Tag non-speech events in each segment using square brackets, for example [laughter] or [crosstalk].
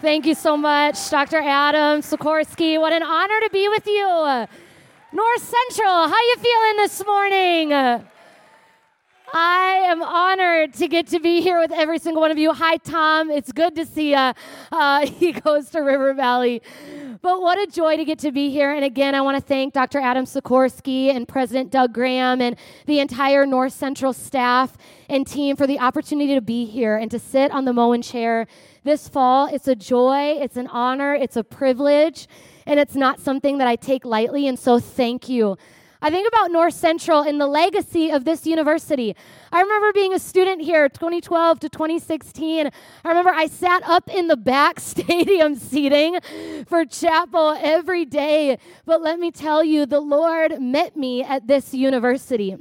Thank you so much, Dr. Adam Sikorsky. What an honor to be with you. North Central, how you feeling this morning? I am honored to get to be here with every single one of you. Hi, Tom. It's good to see you. Uh, [laughs] he goes to River Valley. But what a joy to get to be here. And again, I want to thank Dr. Adam Sikorsky and President Doug Graham and the entire North Central staff and team for the opportunity to be here and to sit on the Mone chair this fall. It's a joy, it's an honor, it's a privilege, and it's not something that I take lightly. And so, thank you. I think about North Central and the legacy of this university. I remember being a student here 2012 to 2016. I remember I sat up in the back [laughs] stadium seating for chapel every day. But let me tell you, the Lord met me at this university.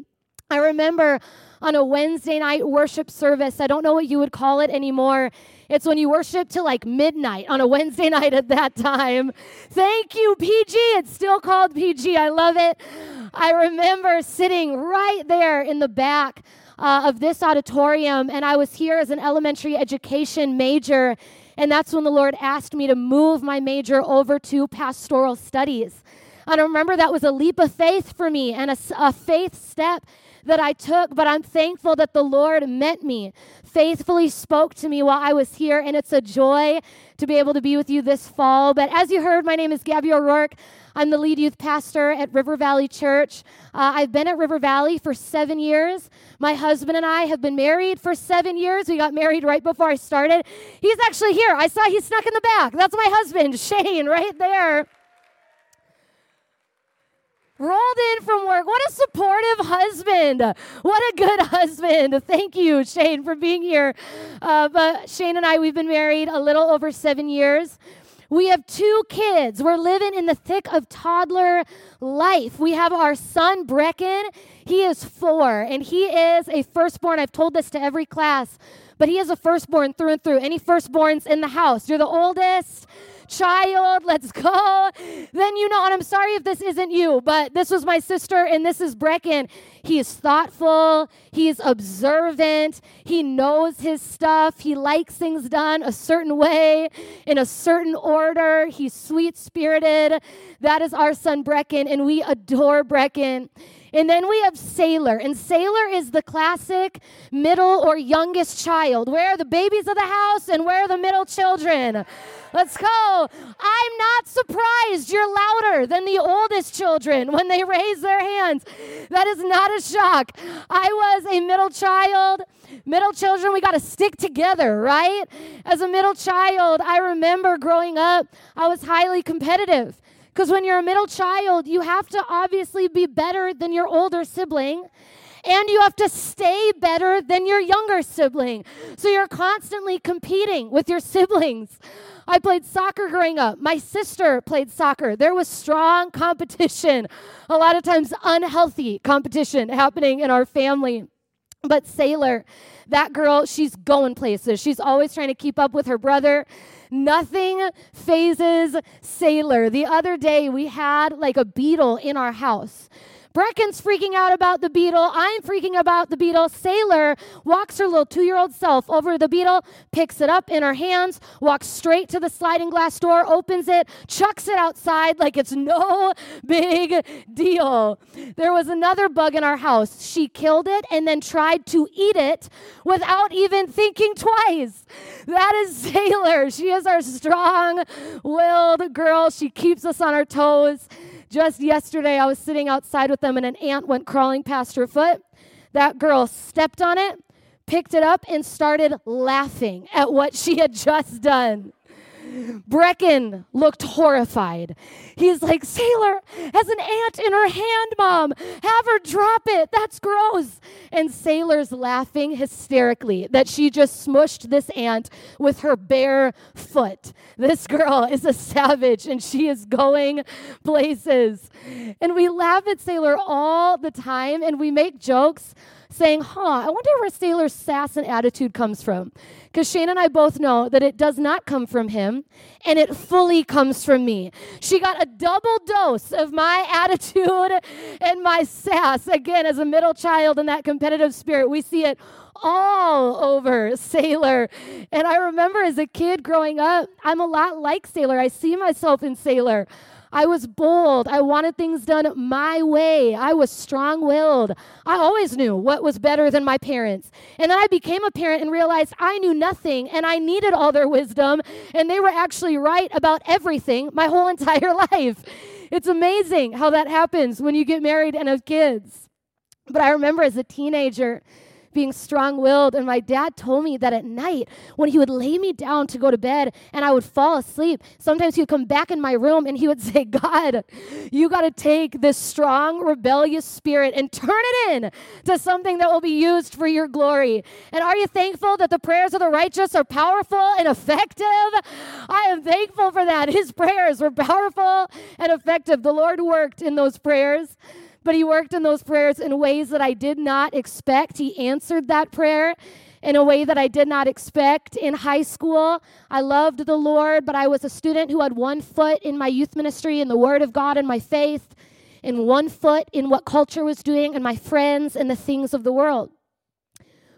I remember on a Wednesday night worship service, I don't know what you would call it anymore. It's when you worship till like midnight on a Wednesday [laughs] night at that time. Thank you, PG. It's still called PG. I love it. I remember sitting right there in the back uh, of this auditorium, and I was here as an elementary education major. And that's when the Lord asked me to move my major over to pastoral studies. And I remember that was a leap of faith for me and a, a faith step that I took, but I'm thankful that the Lord met me, faithfully spoke to me while I was here, and it's a joy to be able to be with you this fall. But as you heard, my name is Gabi O'Rourke. I'm the lead youth pastor at River Valley Church. Uh, I've been at River Valley for seven years. My husband and I have been married for seven years. We got married right before I started. He's actually here. I saw he snuck in the back. That's my husband, [laughs] Shane, right there rolled in from work. What a supportive husband. What a good [laughs] husband. Thank you, Shane, for being here. Uh, but Shane and I, we've been married a little over seven years. We have two kids. We're living in the thick of toddler life. We have our son, Brecken. He is four, and he is a firstborn. I've told this to every class, but he is a firstborn through and through. Any firstborns in the house? You're the oldest child, let's go. Then you know, and I'm sorry if this isn't you, but this was my sister and this is Brecken. He is thoughtful, he's observant, he knows his stuff, he likes things done a certain way, in a certain order, he's sweet spirited. That is our son Brecken, and we adore Brecken. And then we have Sailor. And Sailor is the classic middle or youngest child. Where are the babies of the house and where are the middle children? Let's go. I'm not surprised you're louder than the oldest children when they raise their hands. That is not a shock. I was a middle child. Middle children, we got to stick together, right? As a middle child, I remember growing up, I was highly competitive. Because when you're a middle child, you have to obviously be better than your older sibling and you have to stay better than your younger sibling. So you're constantly competing with your siblings. I played soccer growing up. My sister played soccer. There was strong [laughs] competition, a lot of times unhealthy competition happening in our family. But Sailor, that girl, she's going places. She's always trying to keep up with her brother. Nothing phases Sailor. The other day, we had like a beetle in our house. Brecken's freaking out about the beetle. I'm freaking about the beetle. Sailor walks her little two year old self over the beetle, picks it up in her hands, walks straight to the sliding glass door, opens it, chucks it outside like it's no [laughs] big deal. There was another bug in our house. She killed it and then tried to eat it without even thinking twice. That is Sailor. She is our strong willed girl. She keeps us on our toes. Just yesterday, I was sitting outside with them, and an ant went crawling past her foot. That girl stepped on it, picked it up, and started laughing at what she had just done. Brecken looked horrified. He's like, Sailor has an ant in her hand, Mom. Have her drop it. That's gross. And Sailor's laughing hysterically that she just smushed this ant with her bare foot. This girl is a savage and she is going places. And we laugh at Sailor all the time and we make jokes saying, huh, I wonder where Sailor's sass and attitude comes from. Because Shane and I both know that it does not come from him and it fully comes from me. She got a double dose of my [laughs] attitude and my sass. Again, as a middle child in that competitive spirit, we see it all over Sailor. And I remember as a kid growing up, I'm a lot like Sailor. I see myself in Sailor. I was bold. I wanted things done my way. I was strong willed. I always knew what was better than my parents. And then I became a parent and realized I knew nothing and I needed all their wisdom. And they were actually right about everything my whole [laughs] entire life. It's amazing how that happens when you get married and have kids. But I remember as a teenager, being strong willed. And my dad told me that at night, when he would lay me down to go to bed and I would fall asleep, sometimes he would come back in my room and he would [laughs] say, God, you got to take this strong, rebellious spirit and turn it in to something that will be used for your glory. And are you thankful that the prayers of the righteous are powerful and effective? I am thankful for that. His prayers were powerful and effective. The Lord worked in those prayers but He worked in those prayers in ways that I did not expect. He answered that prayer in a way that I did not expect. In high school, I loved the Lord, but I was a student who had one foot in my youth ministry and the Word of God and my faith, and one foot in what culture was doing and my friends and the things of the world.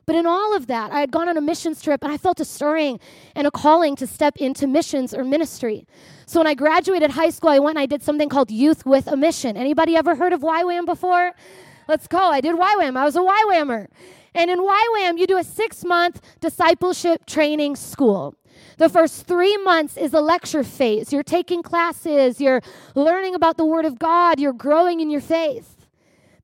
But in all of that, I had gone on a missions trip and I felt a stirring and a calling to step into missions or ministry. So when I graduated high school, I went and I did something called Youth with a Mission. Anybody ever heard of YWAM before? Let's go. I did YWAM. I was a YWAMer. And in YWAM, you do a six month discipleship training school. The first three months is a lecture phase. You're taking classes, you're learning about the Word of God, you're growing in your faith.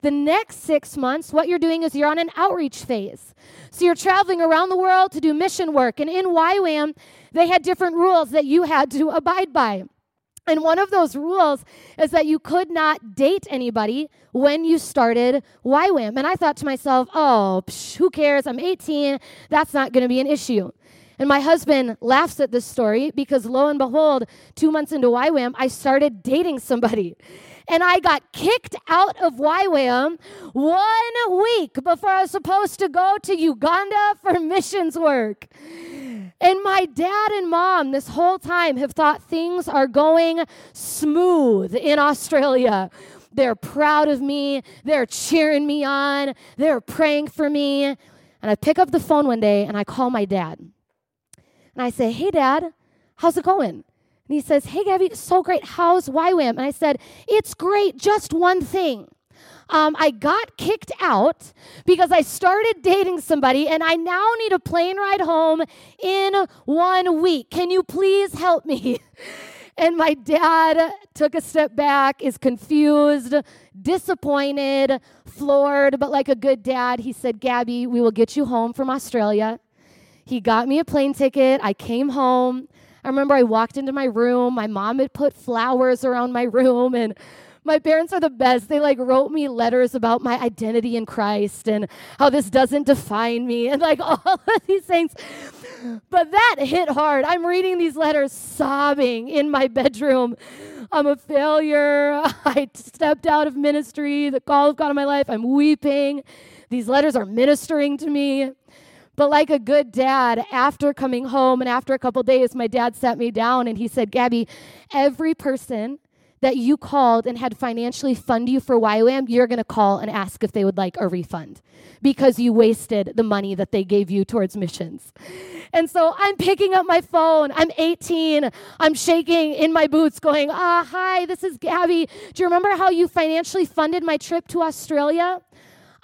The next six months, what you're doing is you're on an outreach phase. So you're traveling around the world to do mission work. And in YWAM, they had different rules that you had to abide by. And one of those rules is that you could not date anybody when you started YWAM. And I thought to myself, oh, psh, who cares? I'm 18. That's not going to be an issue. And my husband laughs at this story because lo and behold, two months into YWAM, I started dating somebody and I got kicked out of YWAM one week before I was supposed to go to Uganda for missions work. And my dad and mom, this whole time, have thought things are going smooth in Australia. They're proud of me. They're cheering me on. They're praying for me. And I pick up the phone one day and I call my dad. And I say, Hey, dad, how's it going? And he says, Hey, Gabi, so great. How's YWAM? And I said, It's great. Just one thing. Um, I got kicked out because I started dating somebody and I now need a plane ride home in one week. Can you please help me? [laughs] And my dad took a step back, is confused, disappointed, floored, but like a good dad, he said, Gabi, we will get you home from Australia. He got me a plane ticket. I came home. I remember I walked into my room. My mom had put flowers around my [laughs] room and my parents are the best. They like wrote me letters about my identity in Christ and how this doesn't define me and like [laughs] all of these things. But that hit hard. I'm reading these letters sobbing in my bedroom. I'm a failure. [laughs] I stepped out of ministry, the call of God in my life. I'm weeping. These letters are ministering to me. But like a good dad, after coming home and after a couple days, my dad sat me down and he said, Gabi, every person that you called and had financially fund you for YWAM, you're going to call and ask if they would like a refund because you wasted the money that they gave you towards missions. And so I'm picking up my phone. I'm 18. I'm shaking in my boots, going, Ah, hi, this is Gabi. Do you remember how you financially funded my trip to Australia?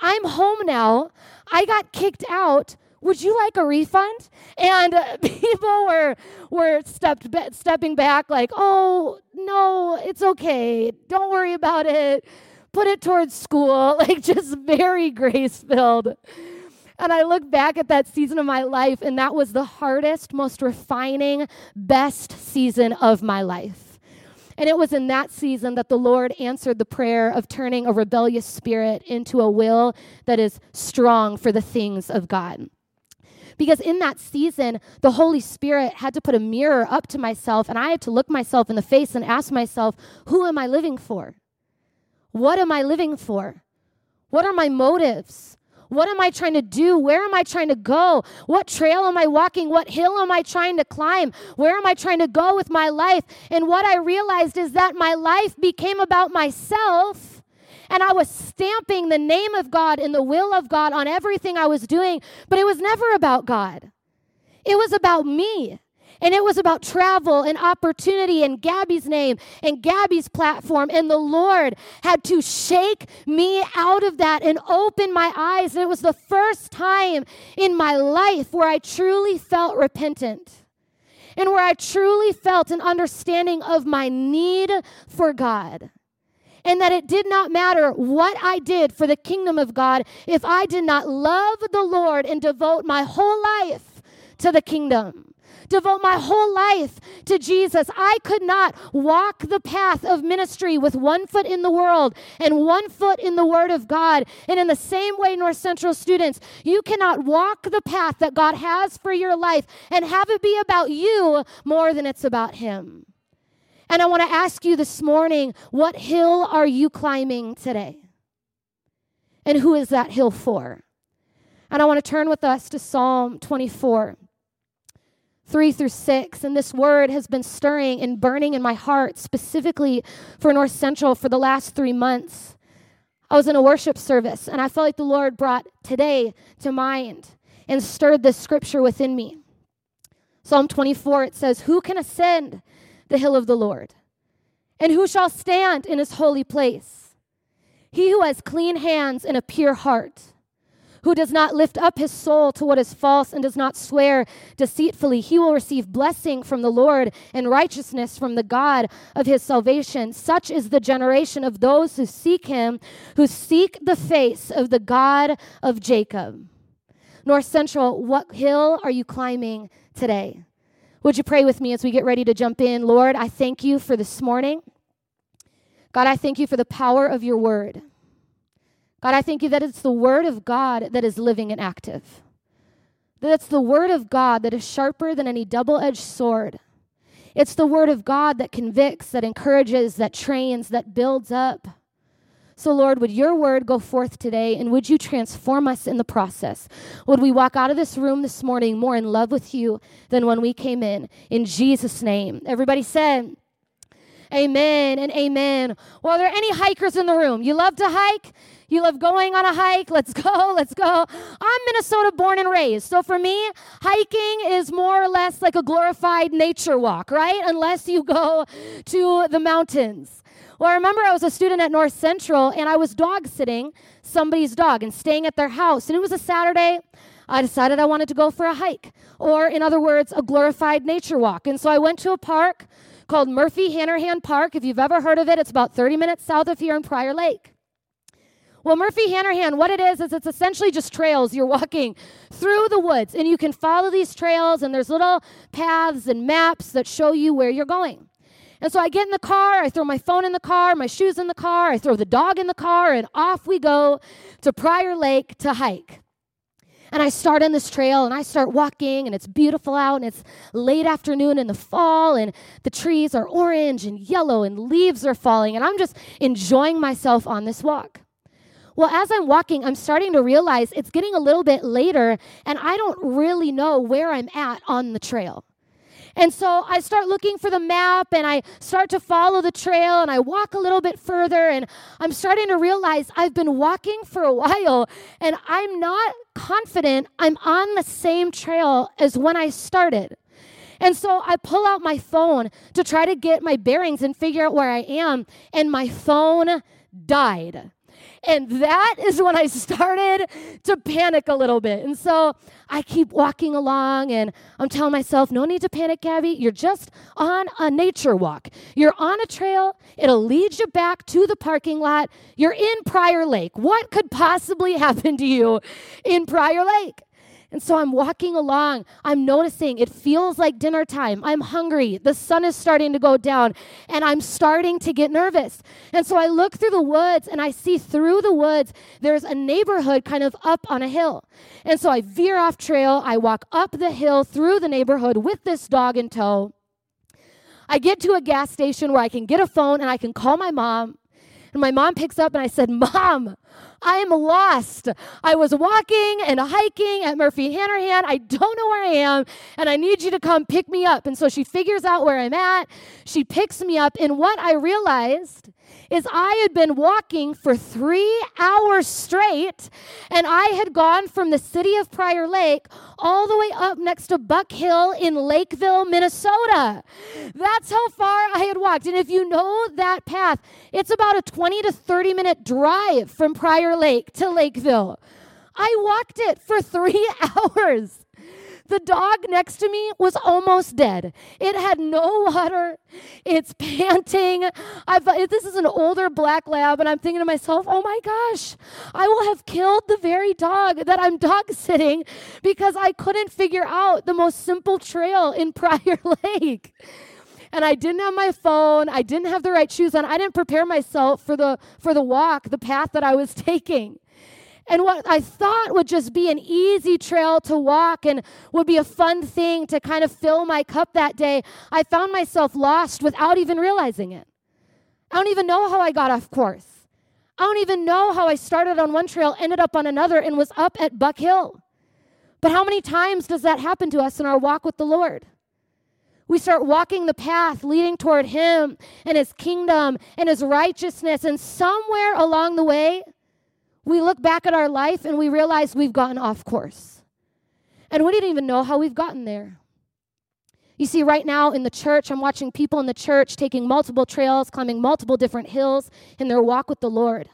I'm home now. I got kicked out would you like a refund? And uh, [laughs] people were were stepped stepping back like, oh no, it's okay. Don't worry about it. Put it towards school. [laughs] Like just very grace filled. And I look back at that season of my life, and that was the hardest, most refining, best season of my life. And it was in that season that the Lord answered the prayer of turning a rebellious spirit into a will that is strong for the things of God. Because in that season, the Holy Spirit had to put a mirror up to myself, and I had to look myself in the face and ask myself, who am I living for? What am I living for? What are my motives? What am I trying to do? Where am I trying to go? What trail am I walking? What hill am I trying to climb? Where am I trying to go with my life? And what I realized is that my life became about myself. And I was stamping the name of God and the will of God on everything I was doing, but it was never about God. It was about me. And it was about travel and opportunity and Gabi's name and Gabi's platform. And the Lord had to shake me out of that and open my eyes. And it was the first time in my life where I truly felt repentant and where I truly felt an understanding of my need for God. And that it did not matter what I did for the kingdom of God if I did not love the Lord and devote my whole life to the kingdom devote my whole life to Jesus. I could not walk the path of ministry with one foot in the world and one foot in the Word of God. And in the same way, North Central students, you cannot walk the path that God has for your life and have it be about you more than it's about Him. And I want to ask you this morning what hill are you climbing today? And who is that hill for? And I want to turn with us to Psalm 24. 3 through 6. And this word has been stirring and burning in my heart, specifically for North Central for the last three months. I was in a worship service, and I felt like the Lord brought today to mind and stirred this scripture within me. Psalm 24, it says, Who can ascend the hill of the Lord? And who shall stand in his holy place? He who has clean hands and a pure heart who does not lift up his soul to what is false and does not swear deceitfully, he will receive blessing from the Lord and righteousness from the God of his salvation. Such is the generation of those who seek him, who seek the face of the God of Jacob. North Central, what hill are you climbing today? Would you pray with me as we get ready to jump in? Lord, I thank you for this morning. God, I thank you for the power of your word. God, I thank you that it's the word of God that is living and active. That it's the word of God that is sharper than any double edged sword. It's the word of God that convicts, that encourages, that trains, that builds up. So, Lord, would your word go forth today and would you transform us in the process? Would we walk out of this room this morning more in love with you than when we came in? In Jesus' name. Everybody said, Amen and amen. Well, are there any hikers in the room? You love to hike? You love going on a hike? Let's go, [laughs] let's go. I'm Minnesota born and raised. So for me, hiking is more or less like a glorified nature walk, right? Unless you go to the mountains. Well, I remember I was a student at North Central and I was dog sitting somebody's dog and staying at their house. And it was a Saturday. I decided I wanted to go for a hike, or in other words, a glorified nature walk. And so I went to a park called Murphy Hanrehan Park. If you've ever heard of it, it's about 30 minutes south of here in Prior Lake. Well, Murphy Hanrehan, what it is, is it's essentially just trails. You're walking through the woods, and you can follow these trails, and there's little paths and maps that show you where you're going. And so I get in the car, I throw my phone in the car, my shoes in the car, I throw the dog in the car, and off we go to Prior Lake to hike. And I start on this trail and I start walking, and it's beautiful out, and it's late afternoon in the fall, and the trees are orange and yellow, and leaves are falling, and I'm just enjoying myself on this walk. Well, as I'm walking, I'm starting to realize it's getting a little bit later, and I don't really know where I'm at on the trail. And so I start looking for the map and I start to follow the trail and I walk a little bit further and I'm starting to realize I've been walking for a while and I'm not confident I'm on the same trail as when I started. And so I pull out my phone to try to get my bearings and figure out where I am, and my phone died. And that is when I started to panic a little bit. And so I keep walking along and I'm telling myself, no need to panic, Gabi. You're just on a nature walk. You're on a trail. It'll lead you back to the parking lot. You're in Prior Lake. What could possibly [laughs] happen to you in Prior Lake? And so I'm walking along. I'm noticing it feels like dinner time. I'm hungry. The sun is starting to go down, and I'm starting to get nervous. And so I look through the woods and I see through the woods there's a neighborhood kind of up on a hill. And so I veer off trail. I walk up the hill through the neighborhood with this dog in tow. I get to a gas station where I can get a phone and I can call my mom And my mom picks up and I said, Mom, I am lost. I was walking and hiking at Murphy Hanrehan. I don't know where I am, and I need you to come pick me up. And so she figures out where I'm at. She picks me up. And what I realized is I had been walking for three hours straight, and I had gone from the city of Prior Lake all the way up next to Buck Hill in Lakeville, Minnesota. That's how far I had walked. And if you know that path, it's about a 20 to 30 minute drive from Prior Lake to Lakeville. I walked it for three [laughs] hours. The dog next to me was almost dead. It had no water. It's [laughs] panting. I've, this is an older black lab, and I'm thinking to myself, oh my gosh, I will have killed the very dog that I'm dog [laughs] sitting because I couldn't figure out the most simple trail in [laughs] Prior Lake and I didn't have my phone. I didn't have the right shoes on. I didn't prepare myself for the for the walk, the path that I was taking. And what I thought would just be an easy trail to walk and would be a fun thing to kind of fill my cup that day, I found myself lost without even realizing it. I don't even know how I got off course. I don't even know how I started on one trail, ended up on another, and was up at Buck Hill. But how many times does that happen to us in our walk with the Lord? We start walking the path leading toward Him and His kingdom and His righteousness, and somewhere along the way, we look back at our life and we realize we've gotten off course. And we didn't even know how we've gotten there. You see, right now in the church, I'm watching people in the church taking multiple trails, climbing multiple different hills in their walk with the Lord.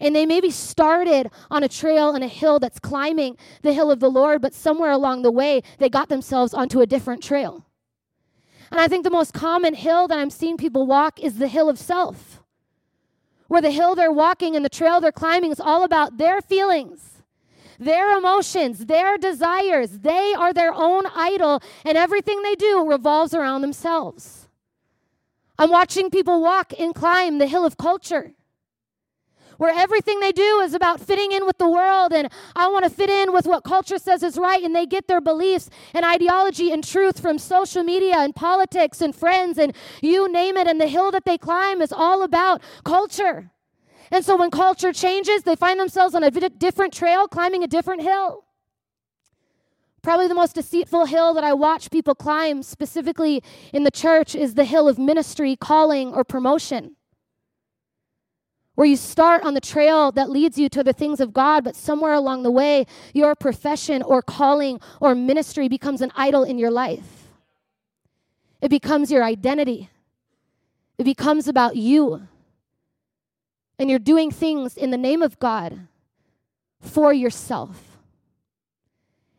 And they maybe started on a trail and a hill that's climbing the hill of the Lord, but somewhere along the way, they got themselves onto a different trail. And I think the most common hill that I'm seeing people walk is the hill of self where the hill they're walking and the trail they're climbing is all about their feelings, their emotions, their desires. They are their own idol, and everything they do revolves around themselves. I'm watching people walk and climb the hill of culture where everything they do is about fitting in with the world and I want to fit in with what culture says is right and they get their beliefs and ideology and truth from social media and politics and friends and you name it and the hill that they climb is all about culture. And so when culture changes, they find themselves on a different trail climbing a different hill. Probably the most deceitful hill that I watch people climb, specifically in the church, is the hill of ministry, calling, or promotion where you start on the trail that leads you to the things of God, but somewhere along the way, your profession or calling or ministry becomes an idol in your life. It becomes your identity, it becomes about you. And you're doing things in the name of God for yourself.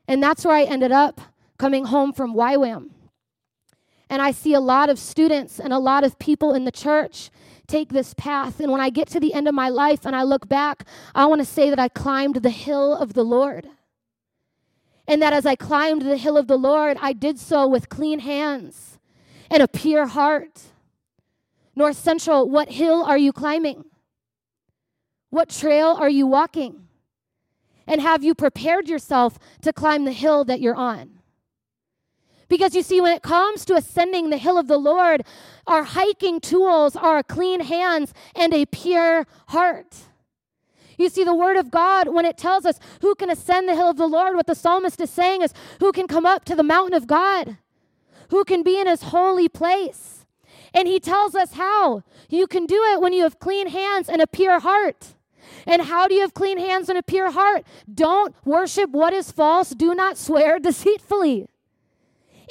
And that's where I ended up coming home from YWAM. And I see a lot of students and a lot of people in the church take this path. And when I get to the end of my life and I look back, I want to say that I climbed the hill of the Lord. And that as I climbed the hill of the Lord, I did so with clean hands and a pure heart. North Central, what hill are you climbing? What trail are you walking? And have you prepared yourself to climb the hill that you're on? Because you see, when it comes to ascending the hill of the Lord, our hiking tools are clean hands and a pure heart. You see, the word of God, when it tells us who can ascend the hill of the Lord, what the psalmist is saying is who can come up to the mountain of God, who can be in his holy place. And he tells us how. You can do it when you have clean hands and a pure heart. And how do you have clean hands and a pure heart? Don't worship what is false. Do not swear [laughs] deceitfully.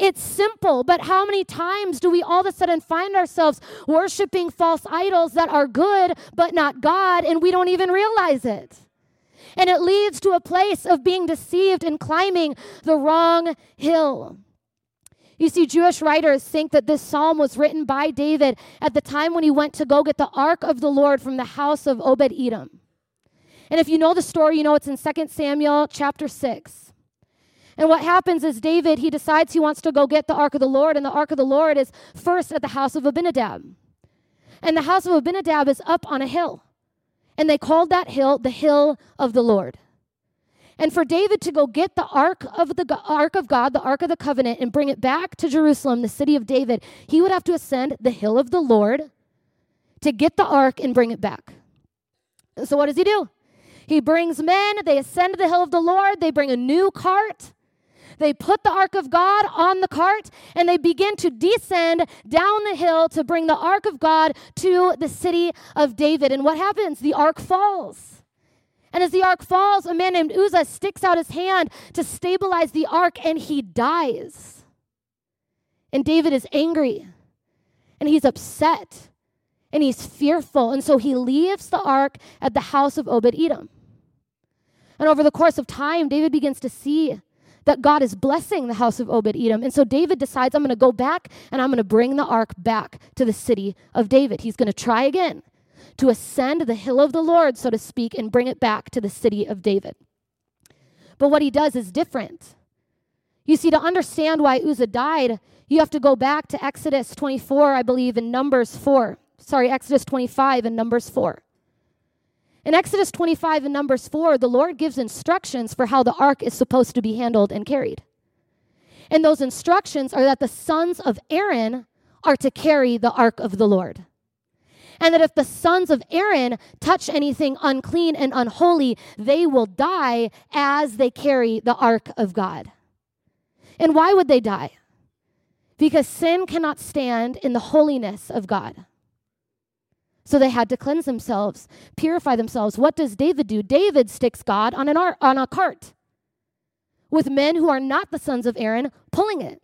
It's simple, but how many times do we all of a sudden find ourselves worshiping false idols that are good but not God, and we don't even realize it? And it leads to a place of being deceived and climbing the wrong hill. You see, Jewish writers think that this psalm was written by David at the time when he went to go get the ark of the Lord from the house of Obed Edom. And if you know the story, you know it's in 2 Samuel chapter 6. And what happens is David, he decides he wants to go get the ark of the Lord, and the ark of the Lord is first at the house of Abinadab. And the house of Abinadab is up on a hill. And they called that hill the hill of the Lord. And for David to go get the ark of the ark of God, the ark of the covenant, and bring it back to Jerusalem, the city of David, he would have to ascend the hill of the Lord to get the ark and bring it back. So, what does he do? He brings men, they ascend the hill of the Lord, they bring a new cart. They put the ark of God on the cart and they begin to descend down the hill to bring the ark of God to the city of David. And what happens? The ark falls. And as the ark falls, a man named Uzzah sticks out his hand to stabilize the ark and he dies. And David is angry and he's upset and he's fearful. And so he leaves the ark at the house of Obed Edom. And over the course of time, David begins to see that God is blessing the house of Obed Edom. And so David decides, I'm going to go back and I'm going to bring the ark back to the city of David. He's going to try again to ascend the hill of the Lord, so to speak, and bring it back to the city of David. But what he does is different. You see, to understand why Uzzah died, you have to go back to Exodus 24, I believe, in Numbers 4. Sorry, Exodus 25 and Numbers 4. In Exodus 25 and Numbers 4, the Lord gives instructions for how the ark is supposed to be handled and carried. And those instructions are that the sons of Aaron are to carry the ark of the Lord. And that if the sons of Aaron touch anything unclean and unholy, they will die as they carry the ark of God. And why would they die? Because sin cannot stand in the holiness of God. So they had to cleanse themselves, purify themselves. What does David do? David sticks God on, an ar- on a cart with men who are not the sons of Aaron pulling it.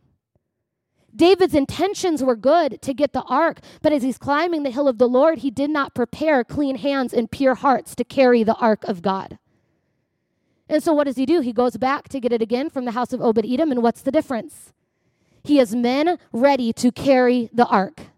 David's intentions were good to get the ark, but as he's climbing the hill of the Lord, he did not prepare clean hands and pure hearts to carry the ark of God. And so what does he do? He goes back to get it again from the house of Obed Edom, and what's the difference? He has men ready to carry the ark.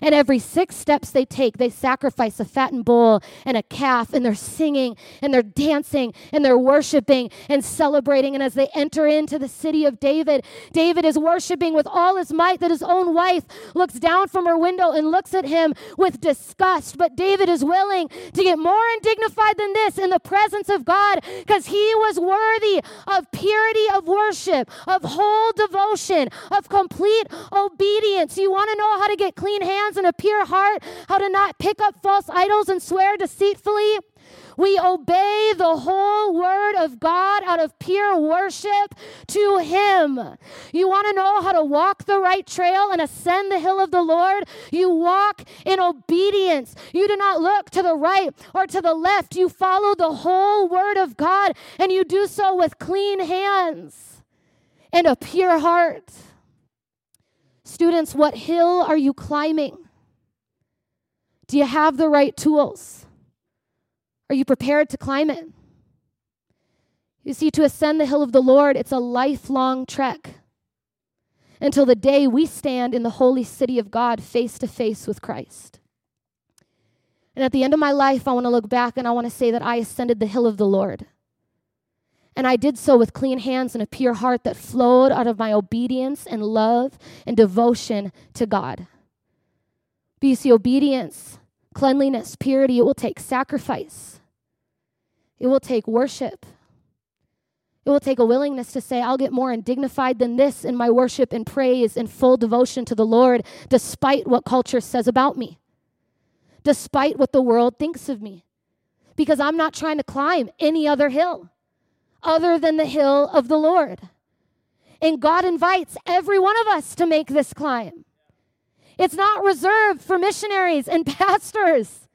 And every six steps they take, they sacrifice a fattened bull and a calf, and they're singing and they're dancing and they're worshiping and celebrating. And as they enter into the city of David, David is worshiping with all his might that his own wife looks down from her window and looks at him with disgust. But David is willing to get more undignified than this in the presence of God because he was worthy of purity of worship, of whole devotion, of complete obedience. You want to know how to get clean hands? Hands and a pure heart, how to not pick up false idols and swear deceitfully. We obey the whole word of God out of pure worship to Him. You want to know how to walk the right trail and ascend the hill of the Lord? You walk in obedience. You do not look to the right or to the left. You follow the whole word of God and you do so with clean hands and a pure heart. Students, what hill are you climbing? Do you have the right tools? Are you prepared to climb it? You see, to ascend the hill of the Lord, it's a lifelong trek until the day we stand in the holy city of God face to face with Christ. And at the end of my life, I want to look back and I want to say that I ascended the hill of the Lord. And I did so with clean hands and a pure heart that flowed out of my obedience and love and devotion to God. But you see, obedience, cleanliness, purity, it will take sacrifice, it will take worship. It will take a willingness to say, I'll get more undignified than this in my worship and praise and full devotion to the Lord, despite what culture says about me, despite what the world thinks of me, because I'm not trying to climb any other hill other than the hill of the Lord. And God invites every one of us to make this climb. It's not reserved for missionaries and [laughs] pastors.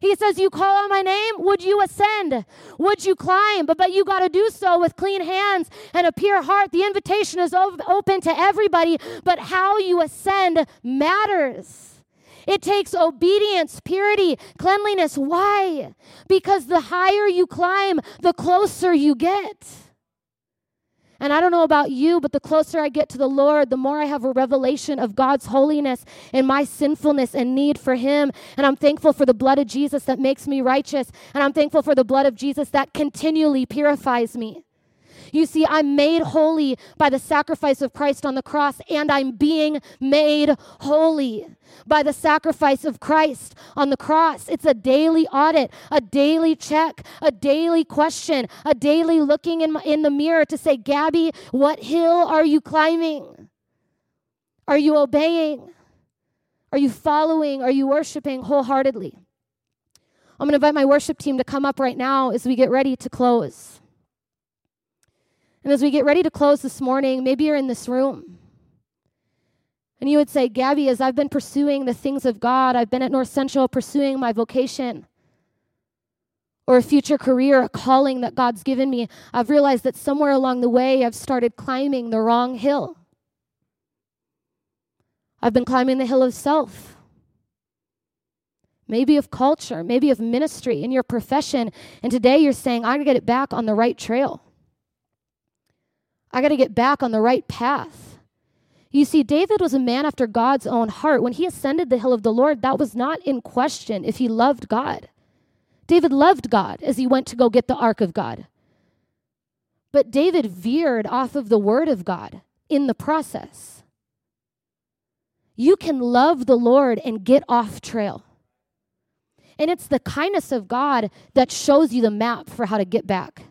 He says, You call on my name, would you ascend? Would you climb? But, but you got to do so with clean hands and a pure heart. The invitation is open to everybody, but how you ascend matters. It takes obedience, purity, cleanliness. Why? Because the higher you climb, the closer you get. And I don't know about you, but the closer I get to the Lord, the more I have a revelation of God's holiness and my sinfulness and need for Him. And I'm thankful for the blood of Jesus that makes me righteous. And I'm thankful for the blood of Jesus that continually purifies me. You see, I'm made holy by the sacrifice of Christ on the cross, and I'm being made holy by the sacrifice of Christ on the cross. It's a daily audit, a daily check, a daily question, a daily looking in, in the mirror to say, Gabi, what hill are you climbing? Are you obeying? Are you following? Are you worshiping wholeheartedly? I'm going to invite my worship team to come up right now as we get ready to close. And as we get ready to close this morning, maybe you're in this room. And you would say, Gabi, as I've been pursuing the things of God, I've been at North Central pursuing my vocation or a future career, a calling that God's given me, I've realized that somewhere along the way I've started climbing the wrong hill. I've been climbing the hill of self, maybe of culture, maybe of ministry in your profession. And today you're saying, I gotta get it back on the right trail. I gotta get back on the right path. You see, David was a man after God's own heart. When he ascended the hill of the Lord, that was not in question if he loved God. David loved God as he went to go get the ark of God. But David veered off of the word of God in the process. You can love the Lord and get off trail. And it's the kindness of God that shows you the map for how to get back.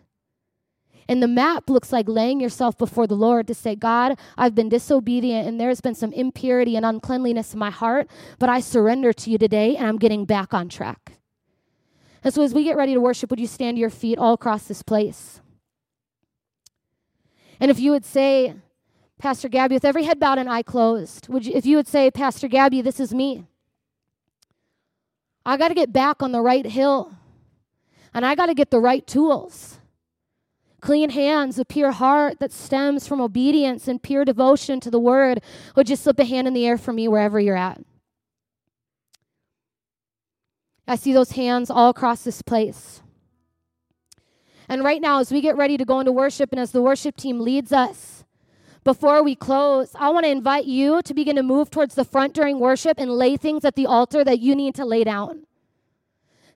And the map looks like laying yourself before the Lord to say, God, I've been disobedient and there's been some impurity and uncleanliness in my heart, but I surrender to you today and I'm getting back on track. And so as we get ready to worship, would you stand to your feet all across this place? And if you would say, Pastor Gabi, with every head bowed and eye closed, would you, if you would say, Pastor Gabi, this is me. I got to get back on the right hill, and I got to get the right tools. Clean hands, a pure heart that stems from obedience and pure devotion to the word. Would you slip a hand in the air for me wherever you're at? I see those hands all across this place. And right now, as we get ready to go into worship and as the worship team leads us, before we close, I want to invite you to begin to move towards the front during worship and lay things at the altar that you need to lay down.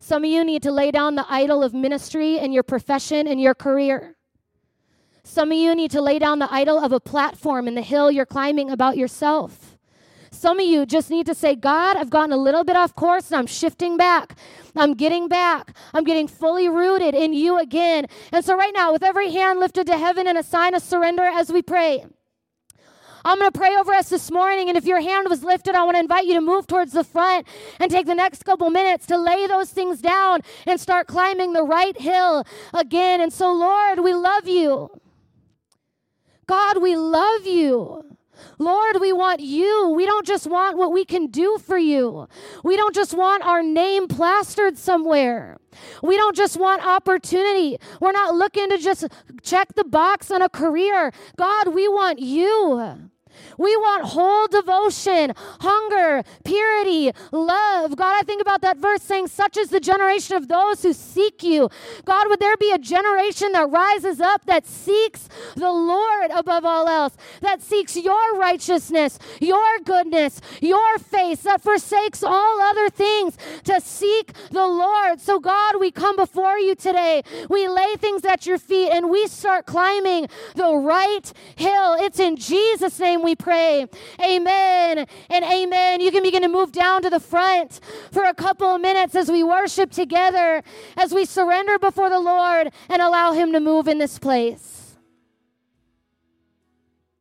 Some of you need to lay down the idol of ministry and your profession and your career. Some of you need to lay down the idol of a platform in the hill you're climbing about yourself. Some of you just need to say, God, I've gotten a little bit off course and I'm shifting back. I'm getting back. I'm getting fully rooted in you again. And so, right now, with every hand lifted to heaven and a sign of surrender as we pray, I'm going to pray over us this morning. And if your hand was lifted, I want to invite you to move towards the front and take the next couple minutes to lay those things down and start climbing the right hill again. And so, Lord, we love you. God, we love you. Lord, we want you. We don't just want what we can do for you. We don't just want our name plastered somewhere. We don't just want opportunity. We're not looking to just check the box on a career. God, we want you. We want whole devotion, hunger, purity, love. God, I think about that verse saying, Such is the generation of those who seek you. God, would there be a generation that rises up that seeks the Lord above all else, that seeks your righteousness, your goodness, your face, that forsakes all other things to seek the Lord? So, God, we come before you today. We lay things at your feet and we start climbing the right hill. It's in Jesus' we pray. Amen and amen. You can begin to move down to the front for a couple of minutes as we worship together, as we surrender before the Lord and allow Him to move in this place.